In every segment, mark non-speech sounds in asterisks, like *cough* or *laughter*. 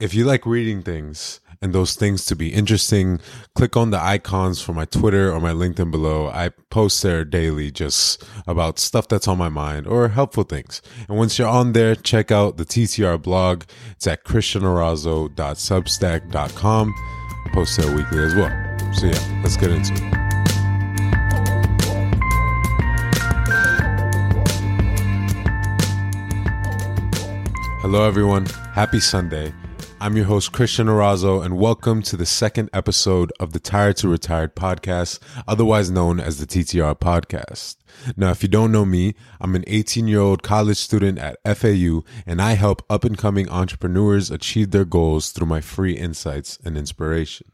If you like reading things and those things to be interesting, click on the icons for my Twitter or my LinkedIn below. I post there daily just about stuff that's on my mind or helpful things. And once you're on there, check out the TTR blog. It's at christianorazo.substack.com. I post there weekly as well. So yeah, let's get into it. Hello, everyone. Happy Sunday. I'm your host, Christian Orazo, and welcome to the second episode of the Tired to Retired podcast, otherwise known as the TTR podcast. Now, if you don't know me, I'm an 18 year old college student at FAU, and I help up and coming entrepreneurs achieve their goals through my free insights and inspiration.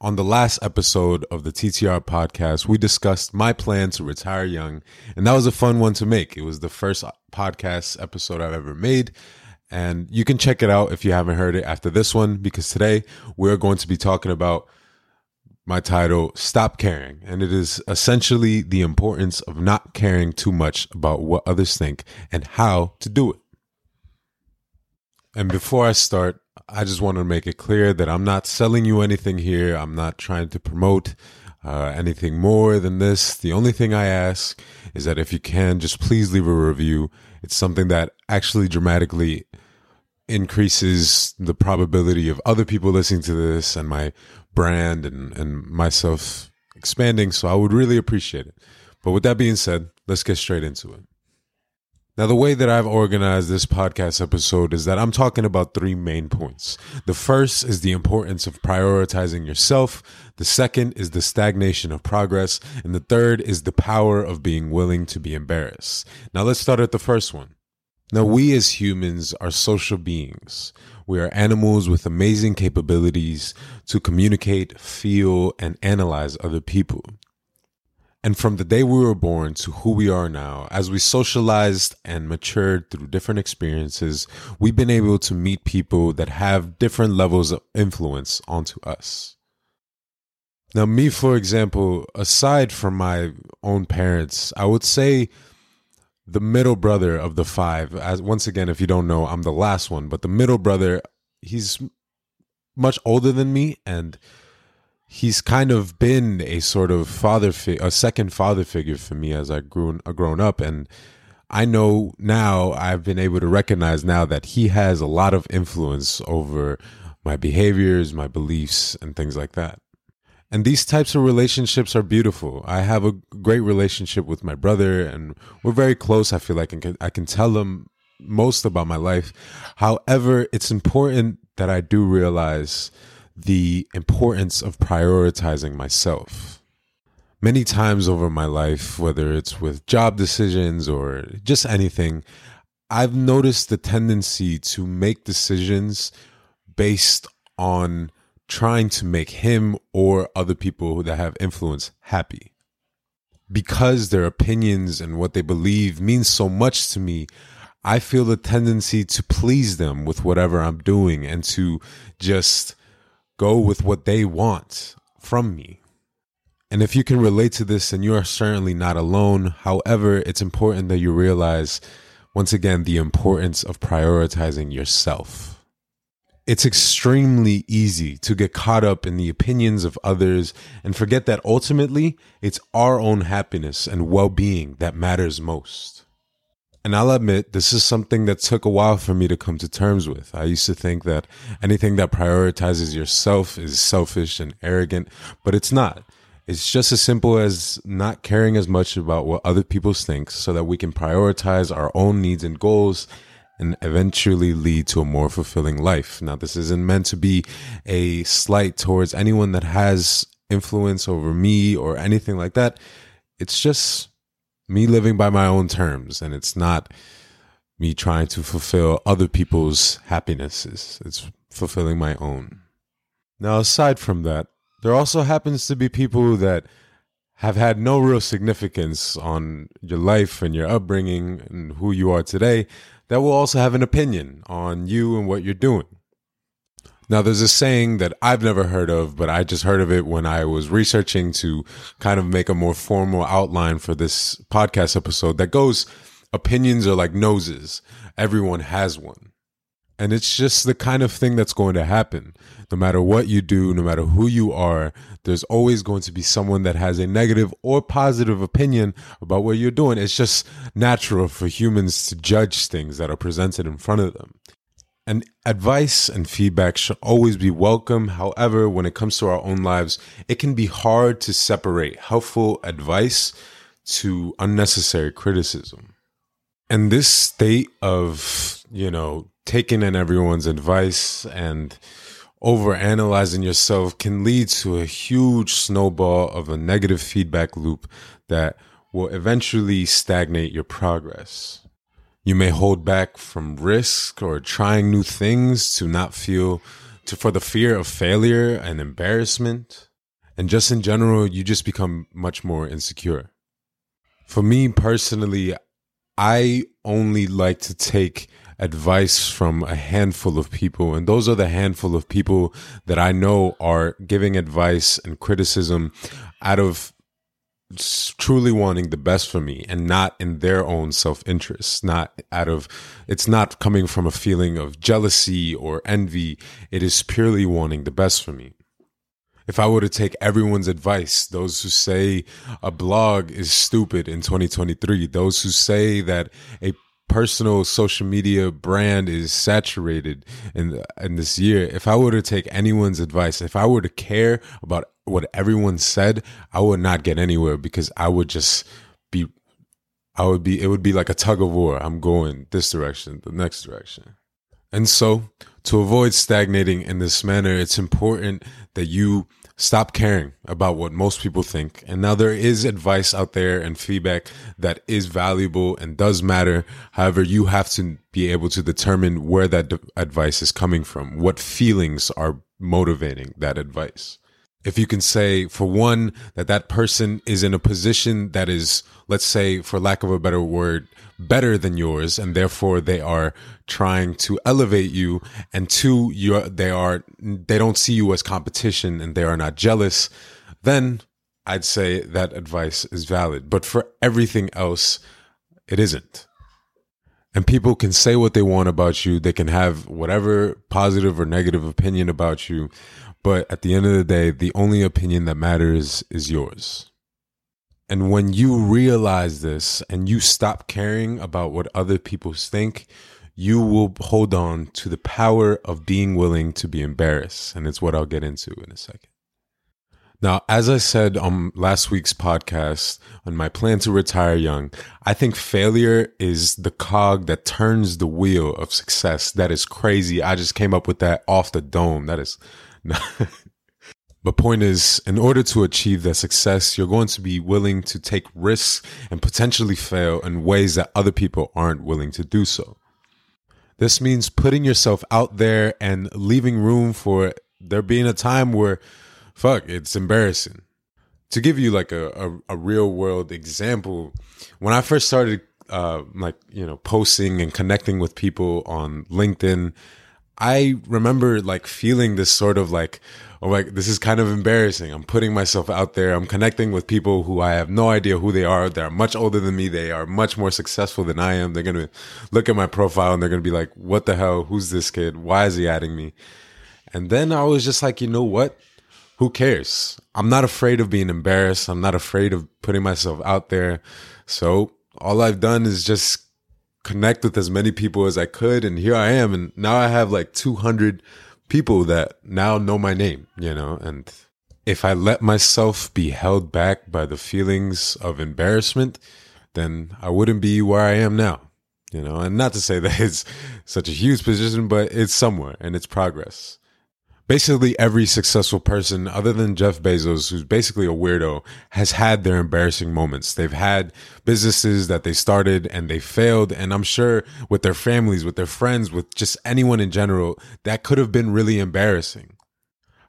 On the last episode of the TTR podcast, we discussed my plan to retire young, and that was a fun one to make. It was the first podcast episode I've ever made, and you can check it out if you haven't heard it after this one, because today we're going to be talking about my title, Stop Caring. And it is essentially the importance of not caring too much about what others think and how to do it. And before I start, I just want to make it clear that I'm not selling you anything here. I'm not trying to promote uh, anything more than this. The only thing I ask is that if you can, just please leave a review. It's something that actually dramatically increases the probability of other people listening to this and my brand and, and myself expanding. So I would really appreciate it. But with that being said, let's get straight into it. Now, the way that I've organized this podcast episode is that I'm talking about three main points. The first is the importance of prioritizing yourself. The second is the stagnation of progress. And the third is the power of being willing to be embarrassed. Now, let's start at the first one. Now, we as humans are social beings. We are animals with amazing capabilities to communicate, feel, and analyze other people. And from the day we were born to who we are now, as we socialized and matured through different experiences, we've been able to meet people that have different levels of influence onto us. Now, me, for example, aside from my own parents, I would say the middle brother of the five, as once again, if you don't know, I'm the last one, but the middle brother, he's much older than me and he's kind of been a sort of father fi- a second father figure for me as I grew uh, grown up and I know now I've been able to recognize now that he has a lot of influence over my behaviors, my beliefs and things like that. And these types of relationships are beautiful. I have a great relationship with my brother and we're very close. I feel like I can, I can tell him most about my life. However, it's important that I do realize the importance of prioritizing myself. Many times over my life, whether it's with job decisions or just anything, I've noticed the tendency to make decisions based on trying to make him or other people that have influence happy. Because their opinions and what they believe means so much to me, I feel the tendency to please them with whatever I'm doing and to just go with what they want from me. And if you can relate to this, then you are certainly not alone. However, it's important that you realize, once again, the importance of prioritizing yourself. It's extremely easy to get caught up in the opinions of others and forget that ultimately it's our own happiness and well being that matters most. And I'll admit, this is something that took a while for me to come to terms with. I used to think that anything that prioritizes yourself is selfish and arrogant, but it's not. It's just as simple as not caring as much about what other people think so that we can prioritize our own needs and goals and eventually lead to a more fulfilling life. Now, this isn't meant to be a slight towards anyone that has influence over me or anything like that. It's just me living by my own terms and it's not me trying to fulfill other people's happinesses. It's fulfilling my own. Now, aside from that, there also happens to be people that have had no real significance on your life and your upbringing and who you are today that will also have an opinion on you and what you're doing. Now, there's a saying that I've never heard of, but I just heard of it when I was researching to kind of make a more formal outline for this podcast episode that goes, opinions are like noses. Everyone has one. And it's just the kind of thing that's going to happen. No matter what you do, no matter who you are, there's always going to be someone that has a negative or positive opinion about what you're doing. It's just natural for humans to judge things that are presented in front of them. And advice and feedback should always be welcome. However, when it comes to our own lives, it can be hard to separate helpful advice to unnecessary criticism. And this state of, you know, taking in everyone's advice and over analyzing yourself can lead to a huge snowball of a negative feedback loop that will eventually stagnate your progress. You may hold back from risk or trying new things to not feel to for the fear of failure and embarrassment. And just in general, you just become much more insecure. For me personally, I only like to take advice from a handful of people. And those are the handful of people that I know are giving advice and criticism out of truly wanting the best for me and not in their own self-interest not out of it's not coming from a feeling of jealousy or envy it is purely wanting the best for me if I were to take everyone's advice, those who say a blog is stupid in 2023, those who say that a personal social media brand is saturated in in this year, if I were to take anyone's advice, if I were to care about what everyone said, I would not get anywhere because I would just be I would be it would be like a tug of war. I'm going this direction, the next direction. And so, to avoid stagnating in this manner, it's important that you stop caring about what most people think. And now there is advice out there and feedback that is valuable and does matter. However, you have to be able to determine where that advice is coming from, what feelings are motivating that advice if you can say for one that that person is in a position that is let's say for lack of a better word better than yours and therefore they are trying to elevate you and two you they are they don't see you as competition and they are not jealous then i'd say that advice is valid. But for everything else it isn't. And people can say what they want about you. They can have whatever positive or negative opinion about you but at the end of the day, the only opinion that matters is yours. And when you realize this and you stop caring about what other people think, you will hold on to the power of being willing to be embarrassed. And it's what I'll get into in a second. Now, as I said on last week's podcast on my plan to retire young, I think failure is the cog that turns the wheel of success. That is crazy. I just came up with that off the dome. That is *laughs* but point is, in order to achieve that success, you're going to be willing to take risks and potentially fail in ways that other people aren't willing to do so. This means putting yourself out there and leaving room for there being a time where, fuck, it's embarrassing. To give you like a, a, a real world example, when I first started, uh, like, you know, posting and connecting with people on LinkedIn, I remember like feeling this sort of like, oh, like this is kind of embarrassing. I'm putting myself out there. I'm connecting with people who I have no idea who they are. They're much older than me. They are much more successful than I am. They're going to look at my profile and they're going to be like, what the hell? Who's this kid? Why is he adding me? And then I was just like, you know what? Who cares? I'm not afraid of being embarrassed. I'm not afraid of putting myself out there. So all I've done is just connect with as many people as I could. And here I am. And now I have like 200 people that now know my name, you know, and if I let myself be held back by the feelings of embarrassment, then I wouldn't be where I am now, you know, and not to say *laughs* that it's such a huge position, but it's somewhere and it's progress basically every successful person other than Jeff Bezos, who's basically a weirdo, has had their embarrassing moments. They've had businesses that they started and they failed. And I'm sure with their families, with their friends, with just anyone in general, that could have been really embarrassing.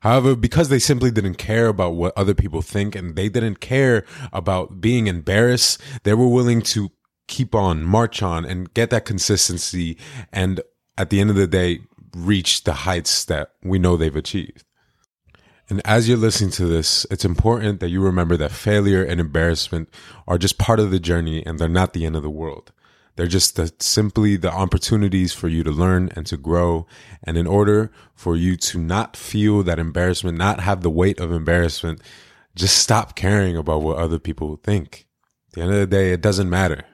However, because they simply didn't care about what other people think and they didn't care about being embarrassed, they were willing to keep on, march on, and get that consistency. And at the end of the day, reach the heights that we know they've achieved. And as you're listening to this, it's important that you remember that failure and embarrassment are just part of the journey and they're not the end of the world. They're just the, simply the opportunities for you to learn and to grow. And in order for you to not feel that embarrassment, not have the weight of embarrassment, just stop caring about what other people think. At the end of the day, it doesn't matter.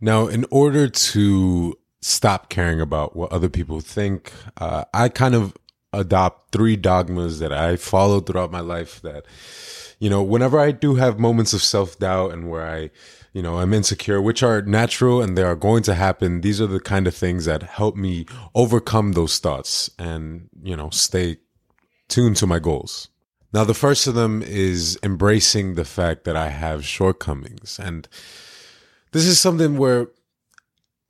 Now, in order to stop caring about what other people think, uh, I kind of adopt three dogmas that I follow throughout my life that, you know, whenever I do have moments of self doubt and where I, you know, I'm insecure, which are natural and they are going to happen. These are the kind of things that help me overcome those thoughts and, you know, stay tuned to my goals. Now, the first of them is embracing the fact that I have shortcomings. And this is something where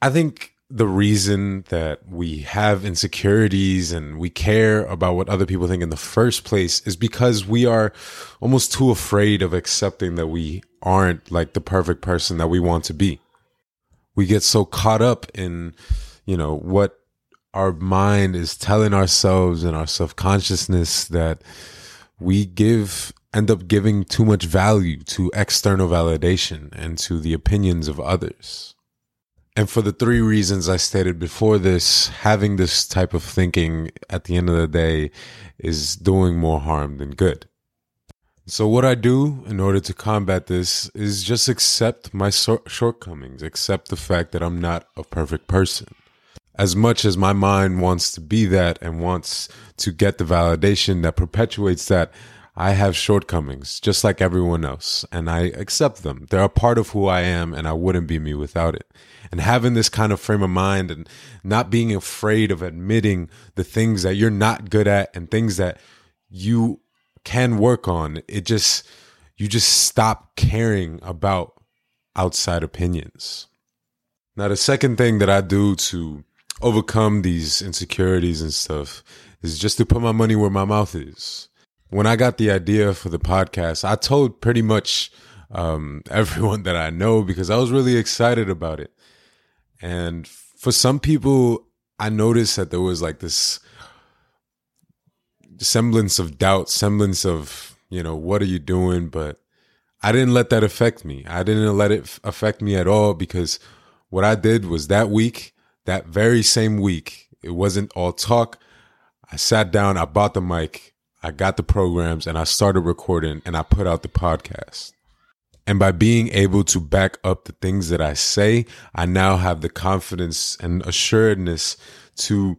I think the reason that we have insecurities and we care about what other people think in the first place is because we are almost too afraid of accepting that we aren't like the perfect person that we want to be. We get so caught up in, you know, what our mind is telling ourselves and our self consciousness that we give end up giving too much value to external validation and to the opinions of others. And for the three reasons I stated before this, having this type of thinking at the end of the day is doing more harm than good. So, what I do in order to combat this is just accept my shortcomings, accept the fact that I'm not a perfect person. As much as my mind wants to be that and wants to get the validation that perpetuates that, I have shortcomings just like everyone else, and I accept them. They're a part of who I am, and I wouldn't be me without it. And having this kind of frame of mind and not being afraid of admitting the things that you're not good at and things that you can work on, it just, you just stop caring about outside opinions. Now, the second thing that I do to overcome these insecurities and stuff is just to put my money where my mouth is when I got the idea for the podcast, I told pretty much um, *laughs* everyone that I know because I was really excited about it. And for some people, I noticed that there was like this semblance of doubt, semblance of, you know, what are you doing? But I didn't let that affect me. I didn't let it affect me at all because what I did was that week, that very same week, it wasn't all talk. I sat down, I bought the mic, I got the programs and I started recording and I put out the podcast. And by being able to back up the things that I say, I now have the confidence and assuredness to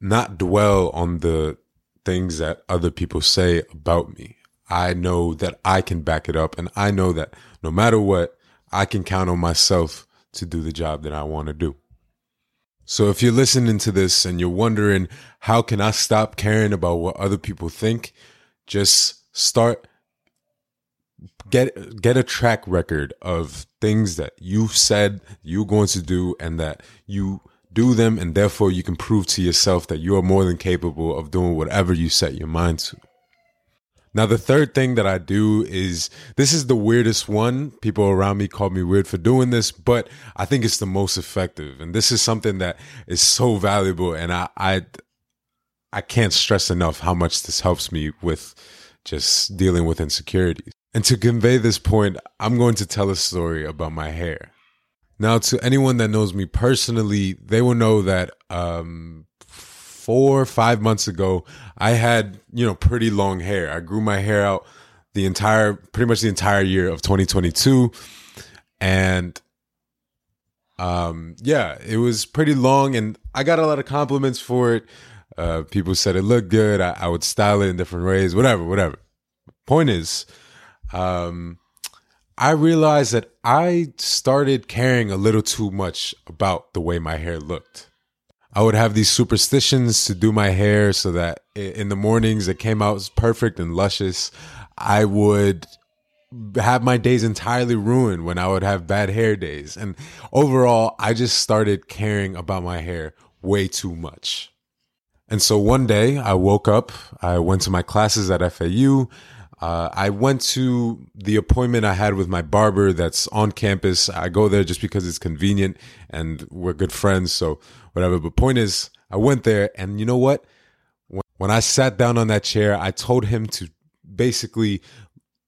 not dwell on the things that other people say about me. I know that I can back it up and I know that no matter what, I can count on myself to do the job that I want to do. So if you're listening to this and you're wondering, how can I stop caring about what other people think? Just start get get a track record of things that you've said you're going to do and that you do them and therefore you can prove to yourself that you are more than capable of doing whatever you set your mind to. Now, the third thing that I do is this is the weirdest one. People around me call me weird for doing this, but I think it's the most effective. And this is something that is so valuable. And I, I, I can't stress enough how much this helps me with just dealing with insecurities. And to convey this point, I'm going to tell a story about my hair. Now, to anyone that knows me personally, they will know that um, four or five months ago, I had, you know, pretty long hair. I grew my hair out the entire, pretty much the entire year of 2022. And, um, yeah, it was pretty long and I got a lot of compliments for it. Uh, people said it looked good. I, I would style it in different ways, whatever, whatever. Point is, um, I realized that I started caring a little too much about the way my hair looked. I would have these superstitions to do my hair so that in the mornings it came out perfect and luscious. I would have my days entirely ruined when I would have bad hair days. And overall, I just started caring about my hair way too much. And so one day I woke up, I went to my classes at FAU. Uh, I went to the appointment I had with my barber that's on campus. I go there just because it's convenient and we're good friends. So whatever. But point is, I went there and you know what? When I sat down on that chair, I told him to basically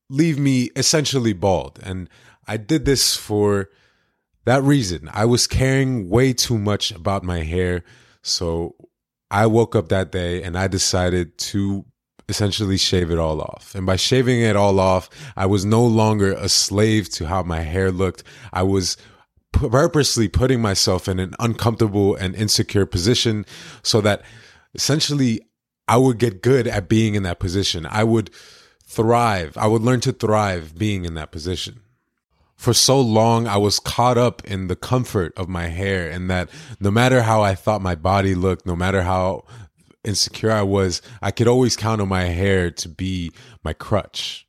leave me essentially bald. And I did this for that reason, I was caring way too much about my hair. So I woke up that day and I decided to essentially shave it all off. And by shaving it all off, I was no longer a slave to how my hair looked. I was purposely putting myself in an uncomfortable and insecure position so that essentially I would get good at being in that position. I would thrive. I would learn to thrive being in that position. For so long, I was caught up in the comfort of my hair and that no matter how I thought my body looked, no matter how insecure I was, I could always count on my hair to be my crutch.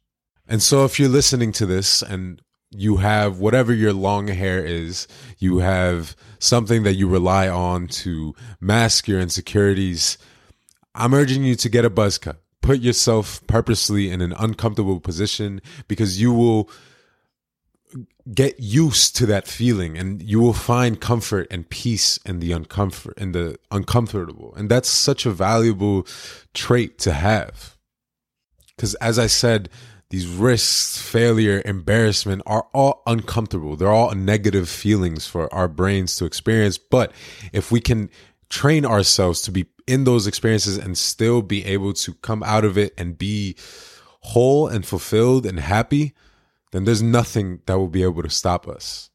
And so if you're listening to this and you have whatever your long hair is, you have something that you rely on to mask your insecurities, I'm urging you to get a buzz cut. Put yourself purposely in an uncomfortable position because you will get used to that feeling and you will find comfort and peace in the uncomfort in the uncomfortable and that's such a valuable trait to have because as i said these risks failure embarrassment are all uncomfortable they're all negative feelings for our brains to experience but if we can train ourselves to be in those experiences and still be able to come out of it and be whole and fulfilled and happy then there's nothing that will be able to stop us.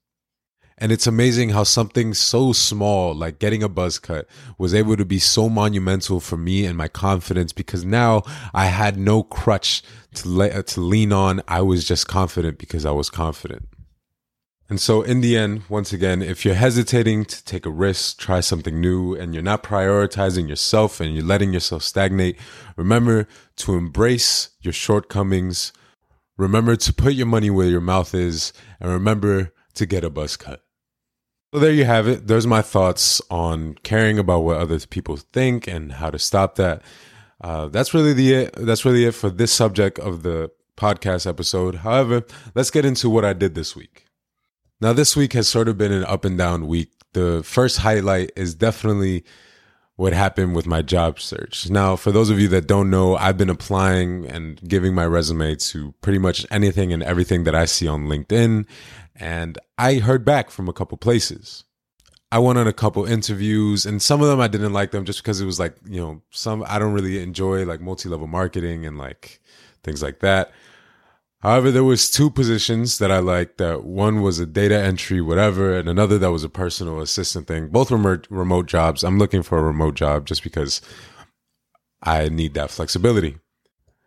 And it's amazing how something so small, like getting a buzz cut, was able to be so monumental for me and my confidence because now I had no crutch to, le- to lean on. I was just confident because I was confident. And so, in the end, once again, if you're hesitating to take a risk, try something new, and you're not prioritizing yourself and you're letting yourself stagnate, remember to embrace your shortcomings Remember to put your money where your mouth is and remember to get a buzz cut. So there you have it. There's my thoughts on caring about what other people think and how to stop that. Uh, that's really the it. That's really it for this subject of the podcast episode. However, let's get into what I did this week. Now, this week has sort of been an up and down week. The first highlight is definitely what happened with my job search. Now, for those of you that don't know, I've been applying and giving my resume to pretty much anything and everything that I see on LinkedIn. And I heard back from a couple places. I went on a couple interviews and some of them I didn't like them just because it was like, you know, some I don't really enjoy like multi-level marketing and like things like that. However, there was two positions that I liked. That one was a data entry, whatever, and another that was a personal assistant thing. Both were remote jobs. I'm looking for a remote job just because I need that flexibility.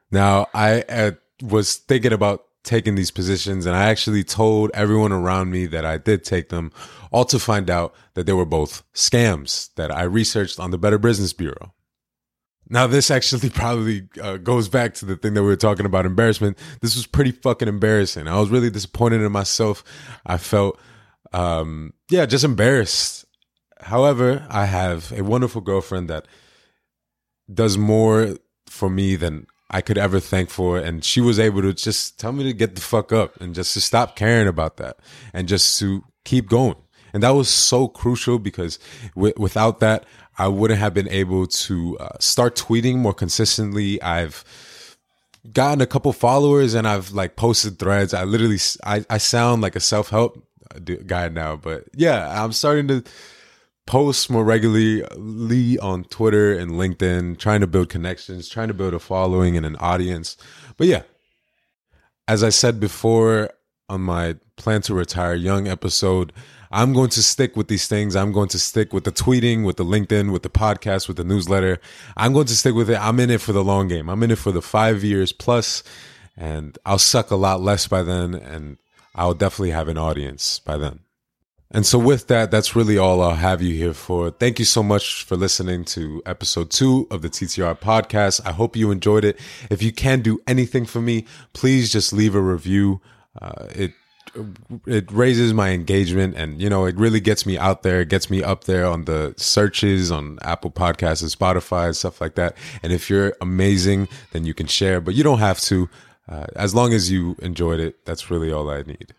Now, I uh, was thinking about taking these positions, and I actually told everyone around me that I did take them, all to find out that they were both scams that I researched on the Better Business Bureau. Now, this actually *laughs* probably uh, goes back to the thing that we were talking about embarrassment. This was pretty fucking embarrassing. I was really disappointed in myself. I felt, um, yeah, just embarrassed. However, I have a wonderful girlfriend that does more for me than I could ever thank for. And she was able to just tell me to get the fuck up and just to stop caring about that and just to keep going. And that was so crucial because w- without that, I wouldn't have been able to uh, start tweeting more consistently. I've gotten a couple followers and I've like posted threads. I literally, I, I sound like a self help guy now, but yeah, I'm starting to post more regularly on Twitter and LinkedIn, trying to build connections, trying to build a following and an audience. But yeah, as I said before on my plan to retire young episode, I'm going to stick with these things. I'm going to stick with the tweeting, with the LinkedIn, with the podcast, with the newsletter. I'm going to stick with it. I'm in it for the long game. I'm in it for the five years plus, and I'll suck a lot less by then, and I'll definitely have an audience by then. And so, with that, that's really all I'll have you here for. Thank you so much for listening to episode two of the TTR podcast. I hope you enjoyed it. If you can do anything for me, please just leave a review. Uh, it it raises my engagement and you know it really gets me out there gets me up there on the searches on apple podcasts and spotify and stuff like that and if you're amazing then you can share but you don't have to uh, as long as you enjoyed it that's really all i need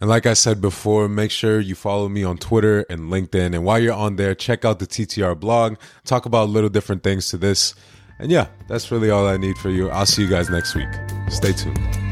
and like I said before, make sure you follow me on Twitter and LinkedIn. And while you're on there, check out the TTR blog, talk about little different things to this. And yeah, that's really all I need for you. I'll see you guys next week. Stay tuned.